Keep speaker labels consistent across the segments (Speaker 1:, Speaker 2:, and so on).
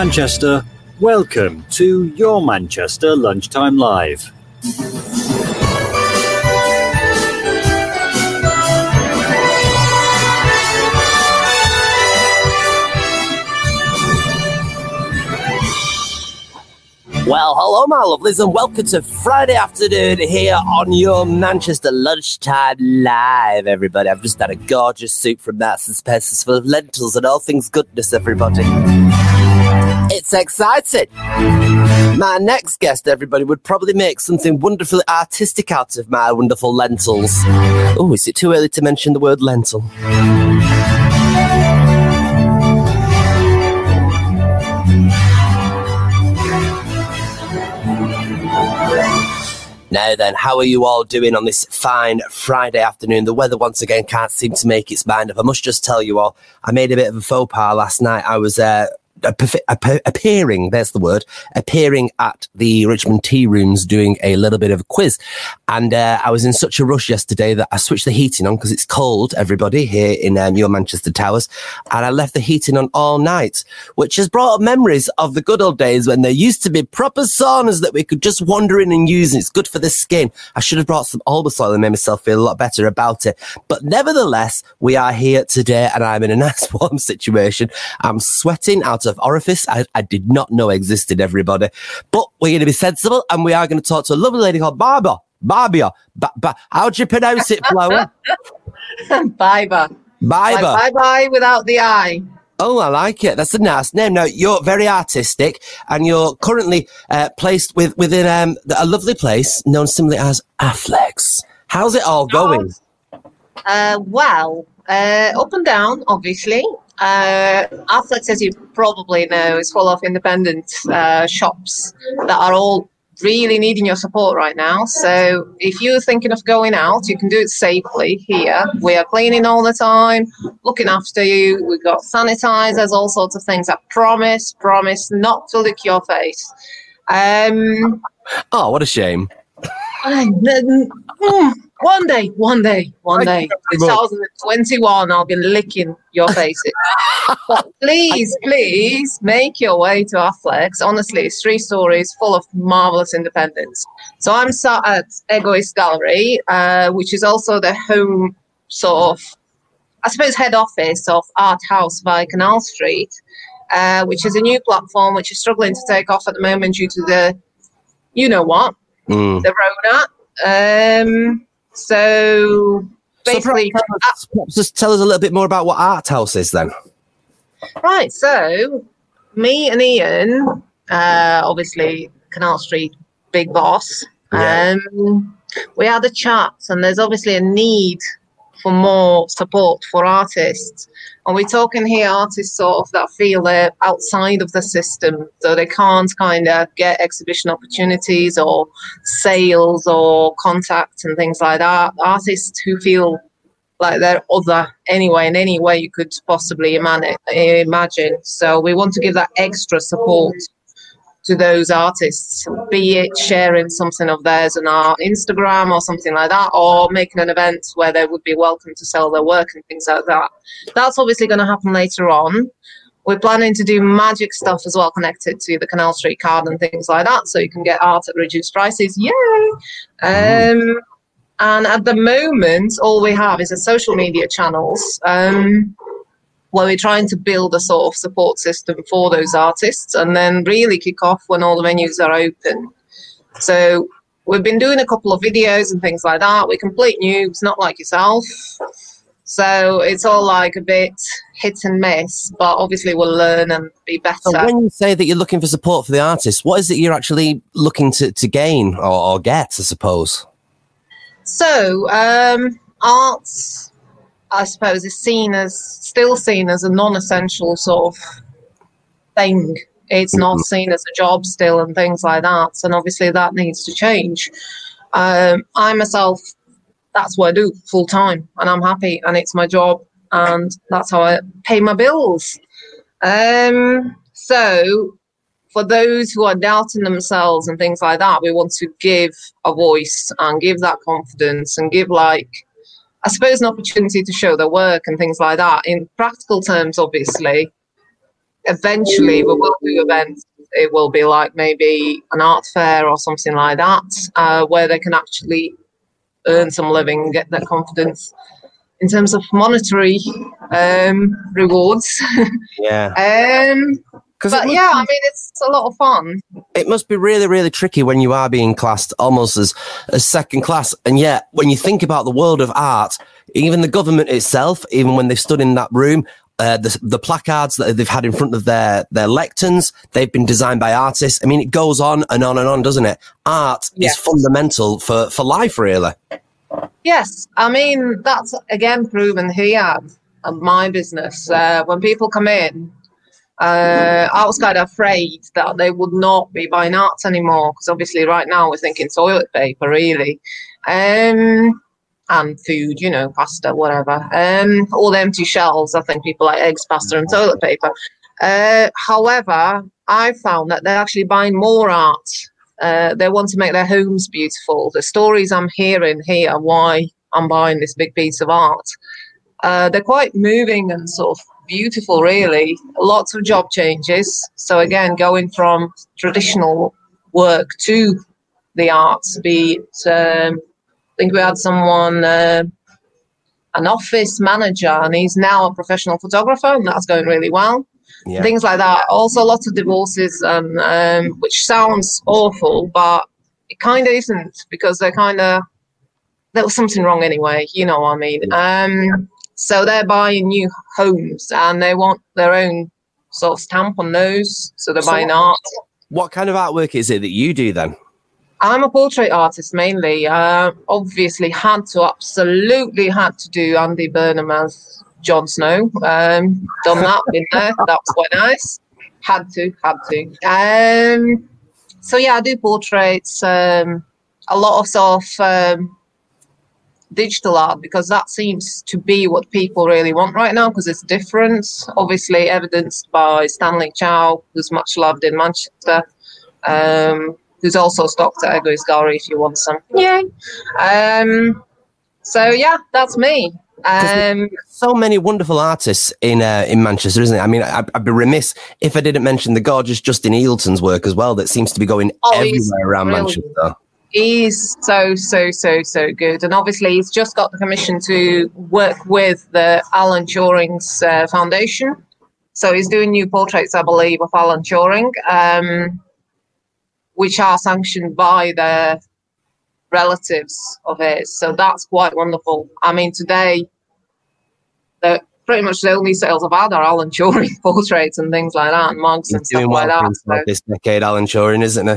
Speaker 1: Manchester, welcome to your Manchester Lunchtime Live.
Speaker 2: Well, hello, my lovelies, and welcome to Friday afternoon here on your Manchester Lunchtime Live, everybody. I've just had a gorgeous soup from Marks Spencer's full of lentils and all things goodness, everybody. It's exciting. My next guest, everybody, would probably make something wonderfully artistic out of my wonderful lentils. Oh, is it too early to mention the word lentil? Now then, how are you all doing on this fine Friday afternoon? The weather once again can't seem to make its mind up. I must just tell you all, I made a bit of a faux pas last night. I was uh, appearing, there's the word, appearing at the Richmond Tea Rooms doing a little bit of a quiz. And uh, I was in such a rush yesterday that I switched the heating on because it's cold, everybody, here in uh, New Manchester Towers. And I left the heating on all night, which has brought up memories of the good old days when there used to be proper saunas that we could just wander in and use. And it's good for the skin. I should have brought some Olbas Oil and made myself feel a lot better about it. But nevertheless, we are here today and I'm in a nice warm situation. I'm sweating out of orifice I, I did not know existed, everybody. But we're going to be sensible and we are going to talk to a lovely lady called Barbara. Barbia. Ba- ba- how do you pronounce it, Flower?
Speaker 3: Biber.
Speaker 2: Biber.
Speaker 3: Bye bye without the I.
Speaker 2: Oh, I like it. That's a nice name. Now you're very artistic, and you're currently uh, placed with within um, a lovely place known simply as Afflecks. How's it all going?
Speaker 3: Uh, well, uh, up and down, obviously. Uh, Afflecks, as you probably know, is full of independent uh, shops that are all really needing your support right now. So if you're thinking of going out, you can do it safely here. We are cleaning all the time, looking after you. We've got sanitizers, all sorts of things. I promise, promise not to lick your face. Um,
Speaker 2: Oh, what a shame.
Speaker 3: mm, one day, one day, one day,
Speaker 2: Thank you
Speaker 3: 2021, I'll be licking your faces. please, please make your way to Afflecks. Honestly, it's three stories full of marvelous independence. So I'm sat at Egoist Gallery, uh, which is also the home sort of, I suppose, head office of Art House by Canal Street, uh, which is a new platform which is struggling to take off at the moment due to the, you know what,
Speaker 2: Mm.
Speaker 3: the Rona. Um, so basically,
Speaker 2: So perhaps- perhaps just tell us a little bit more about what Art House is then.
Speaker 3: right. So me and Ian, uh, obviously Canal Street big boss.
Speaker 2: Yeah.
Speaker 3: Um, we had a chat, and there's obviously a need for more support for artists. And we're talking here artists sort of that feel they're outside of the system, so they can't kind of get exhibition opportunities or sales or contacts and things like that. Artists who feel like they're other anyway, in any way you could possibly imagine. So we want to give that extra support to those artists, be it sharing something of theirs on our Instagram or something like that, or making an event where they would be welcome to sell their work and things like that. That's obviously going to happen later on. We're planning to do magic stuff as well, connected to the Canal Street card and things like that, so you can get art at reduced prices. Yay! Um, and at the moment, all we have is a social media channels. Um, where we're trying to build a sort of support system for those artists and then really kick off when all the venues are open. So we've been doing a couple of videos and things like that. We're complete noobs, not like yourself. So it's all like a bit hit and miss, but obviously we'll learn and be better.
Speaker 2: So when you say that you're looking for support for the artists, what is it you're actually looking to, to gain or, or get, I suppose?
Speaker 3: So, um, arts, I suppose, is seen as still seen as a non-essential sort of thing. It's not seen as a job still, and things like that. And obviously, that needs to change. Um, I myself, that's what I do full time, and I'm happy, and it's my job, and that's how I pay my bills. Um, so, for those who are doubting themselves and things like that, we want to give a voice and give that confidence and give like I suppose an opportunity to show their work and things like that. In practical terms, obviously, eventually we will do events. It will be like maybe an art fair or something like that, uh, where they can actually earn some living, get their confidence in terms of monetary um, rewards.
Speaker 2: Yeah.
Speaker 3: um,
Speaker 2: Because
Speaker 3: but yeah, I mean, it's a lot of fun.
Speaker 2: it must be really, really tricky when you are being classed almost as, as second class. And yet, when you think about the world of art, even the government itself, even when they've stood in that room, uh, the, the placards that they've had in front of their, their lecterns, they've been designed by artists. I mean, it goes on and on and on, doesn't it? Art
Speaker 3: Yes.
Speaker 2: is fundamental for, for life, really.
Speaker 3: Yes, I mean that's again proven here at my business. Uh, when people come in, uh, I was kind of afraid that they would not be buying arts anymore because obviously right now we're thinking toilet paper really, um, and food, you know, pasta, whatever. Um, all the empty shelves. I think people like eggs, pasta, and toilet paper. Uh, however, I found that they're actually buying more art uh, they want to make their homes beautiful. The stories I'm hearing here, why I'm buying this big piece of art, uh, they're quite moving and sort of beautiful, really. Lots of job changes. So, again, going from traditional work to the arts, be it, um, I think we had someone, uh, an office manager, and he's now a professional photographer, and that's going really well
Speaker 2: Yeah.
Speaker 3: things like that. Also, lots of divorces, um, um, which sounds awful, but it kind of isn't because they're kind of there was something wrong anyway. You know what I mean? Um, so they're buying new homes and they want their own sort of stamp on those. So they're
Speaker 2: So
Speaker 3: buying
Speaker 2: what-
Speaker 3: art.
Speaker 2: What kind of artwork is it that you do then?
Speaker 3: I'm a portrait artist mainly. Uh, obviously, had to absolutely had to do Andy Burnham as Jon Snow. Um, done that, been there. That was quite nice. Had to, had to. Um, so yeah, I do portraits. Um, a lot of sort of um, digital art because that seems to be what people really want right now because it's different. Obviously, evidenced by Stanley Chow, who's much loved in Manchester. Um, who's also stocked at Egoist Gallery if you want some. Yay. Um, so yeah, that's me. Um,
Speaker 2: so many wonderful artists in uh, in Manchester, isn't it? I mean, I, I'd be remiss if I didn't mention the gorgeous Justin Eilton's work as well. That seems to be going
Speaker 3: Oh,
Speaker 2: everywhere around
Speaker 3: brilliant.
Speaker 2: Manchester.
Speaker 3: He's so so so so good, and obviously he's just got the commission to work with the Alan Turing's uh, foundation. So he's doing new portraits, I believe, of Alan Turing, um, which are sanctioned by the relatives of his. So that's quite wonderful. I mean, today, the pretty much the only sales I've had are Alan Turing portraits and things like that, and mugs
Speaker 2: He's
Speaker 3: and stuff
Speaker 2: doing
Speaker 3: like
Speaker 2: well
Speaker 3: that. So-
Speaker 2: this decade, Alan Turing, isn't he?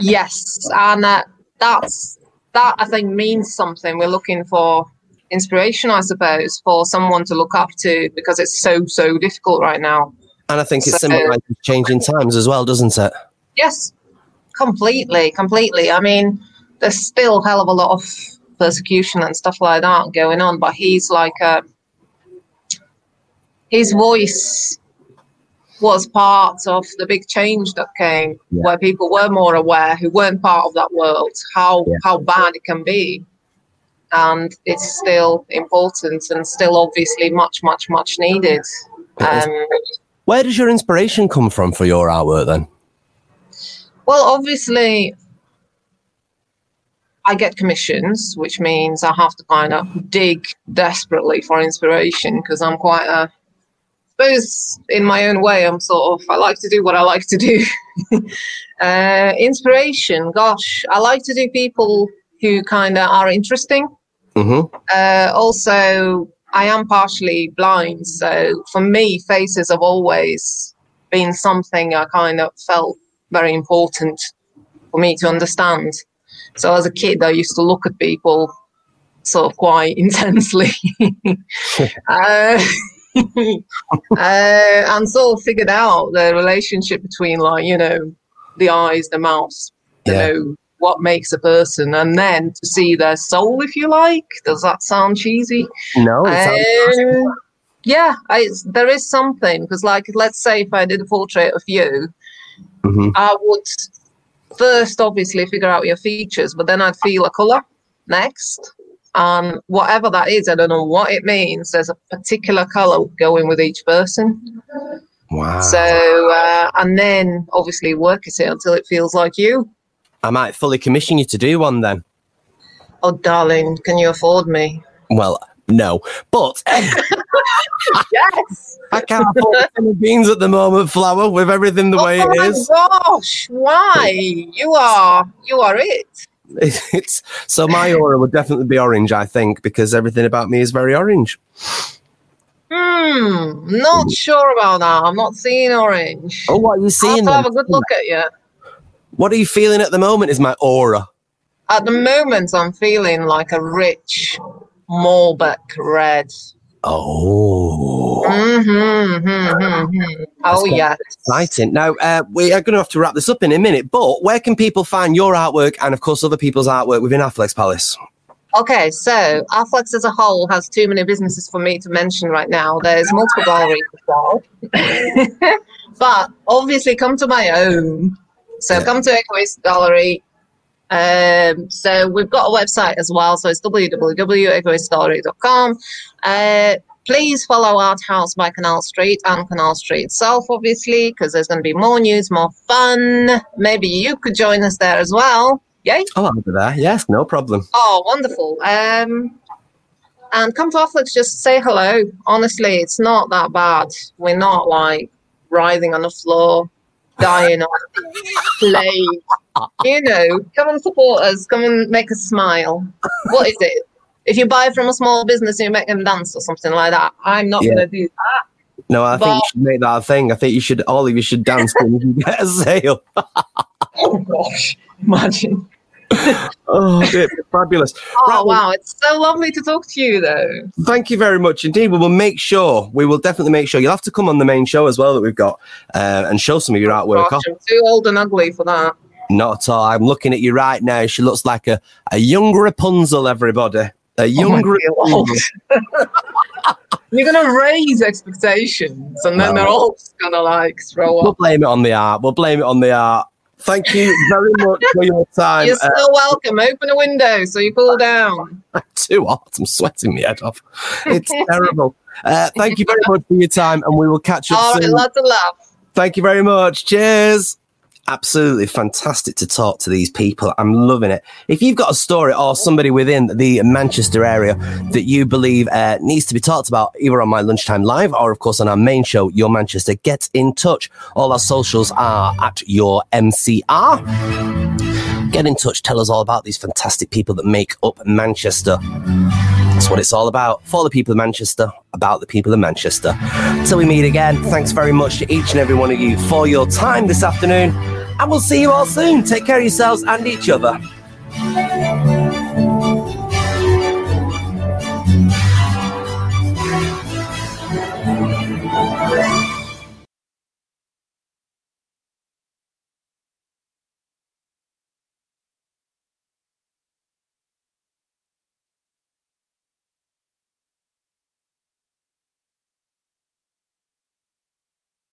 Speaker 3: Yes, and uh, that's that I think means something. We're looking for inspiration, I suppose, for someone to look up to because it's so so difficult right now.
Speaker 2: And I think it
Speaker 3: So-
Speaker 2: symbolises changing times as well, doesn't it?
Speaker 3: Yes, completely, completely. I mean, there's still a hell of a lot of persecution and stuff like that going on, but he's like a his voice was part of the big change that came
Speaker 2: Yeah.
Speaker 3: where people were more aware who weren't part of that world how
Speaker 2: Yeah.
Speaker 3: how bad it can be and it's still important and still obviously much much much needed um,
Speaker 2: Where does your inspiration come from for your artwork then?
Speaker 3: Well, obviously, I get commissions, which means I have to kind of dig desperately for inspiration because I'm quite a, suppose, in my own way, I'm sort of, I like to do what I like to do. uh, inspiration, gosh, I like to do people who kind of are interesting.
Speaker 2: Mm-hmm.
Speaker 3: Uh, also, I am partially blind, so for me, faces have always been something I kind of felt very important for me to understand. So as a kid, I used to look at people sort of quite intensely, uh, uh, and sort of figured out the relationship between, like you know, the eyes, the mouth, you
Speaker 2: Yeah.
Speaker 3: know, what makes a person, and then to see their soul, if you like. Does that sound cheesy?
Speaker 2: No, it sounds-
Speaker 3: Um, yeah, I, there is something because, like, let's say if I did a portrait of you,
Speaker 2: Mhm.
Speaker 3: I would first obviously figure out your features, but then I'd feel a color next. And whatever that is, I don't know what it means. There's a particular color going with each person.
Speaker 2: Wow.
Speaker 3: So, uh, and then obviously work at it until it feels like you.
Speaker 2: I might fully commission you to do one then.
Speaker 3: Oh, darling, can you afford me?
Speaker 2: Well, no, but
Speaker 3: Yes.
Speaker 2: I can't afford any beans at the moment, Flower, with everything the way it is.
Speaker 3: oh gosh, why? You are, you are it.
Speaker 2: It's so my aura would definitely be orange, I think, because everything about me is very orange.
Speaker 3: Hmm, not sure about that. I'm not seeing orange.
Speaker 2: Oh, what are you
Speaker 3: I'll
Speaker 2: seeing?
Speaker 3: have have a good look at you.
Speaker 2: What are you feeling at the moment? Is my aura?
Speaker 3: At the moment, I'm feeling like a rich Malbec red.
Speaker 2: Oh,
Speaker 3: Mm-hmm, mm-hmm. Oh, yeah.
Speaker 2: exciting! Now uh, we are going to have to wrap this up in a minute, but where can people find your artwork and, of course, other people's artwork within Afflecks Palace?
Speaker 3: Okay, so Afflecks as a whole has too many businesses for me to mention right now. There's multiple galleries as well. but obviously, come to my own. So
Speaker 2: Yeah.
Speaker 3: come to Egoist Gallery. Um, so we've got a website as well. So it's www.egoistgallery.com. Uh, please follow Art House by Canal Street and Canal Street itself, obviously, because there's going to be more news, more fun. Maybe you could join us there as well. Yay!
Speaker 2: Oh, I'll be there. Yes, no problem.
Speaker 3: Oh, wonderful. Um, and come to Afflecks, just say hello. Honestly, it's not that bad. We're not like writhing on the floor, dying on play. You know, come and support us. Come and make us smile. What is it? If you buy from a small business and you make them dance or something like that, I'm not
Speaker 2: Yeah.
Speaker 3: going to do that.
Speaker 2: No, I think you should make that a thing. I think you should, all of you should dance when you get a sale.
Speaker 3: Oh, gosh. Imagine.
Speaker 2: Oh, dear, fabulous.
Speaker 3: Oh,
Speaker 2: Right, well-
Speaker 3: wow. It's so lovely to talk to you, though.
Speaker 2: Thank you very much indeed. We will make sure, we will definitely make sure. You'll have to come on the main show as well that we've got uh, and show some of your artwork
Speaker 3: Gosh. I'm too old and ugly for that.
Speaker 2: Not at all. I'm looking at you right now. She looks like a, a young Rapunzel, everybody. A young
Speaker 3: Oh
Speaker 2: Rapunzel.
Speaker 3: You're gonna raise expectations, and then
Speaker 2: No.
Speaker 3: they're all gonna like throw up.
Speaker 2: We'll blame it on the art. We'll blame it on the art. Thank you very much for your time.
Speaker 3: You're
Speaker 2: Uh,
Speaker 3: so welcome. Open a window so you cool down.
Speaker 2: i too hot. I'm sweating my head off. It's terrible. Uh, thank you very much for your time, and we will catch up
Speaker 3: All right,
Speaker 2: soon.
Speaker 3: lots of love.
Speaker 2: Thank you very much. Cheers. Absolutely fantastic to talk to these people. I'm loving it. If you've got a story or somebody within the Manchester area that you believe uh, needs to be talked about, either on my lunchtime live or, of course, on our main show, Your Manchester, get in touch. All our socials are at your MCR. Get in touch. Tell us all about these fantastic people that make up Manchester. That's what it's all about. For the people of Manchester, about the people of Manchester. Till we meet again, thanks very much to each and every one of you for your time this afternoon. And we'll see you all soon. Take care of yourselves and each other.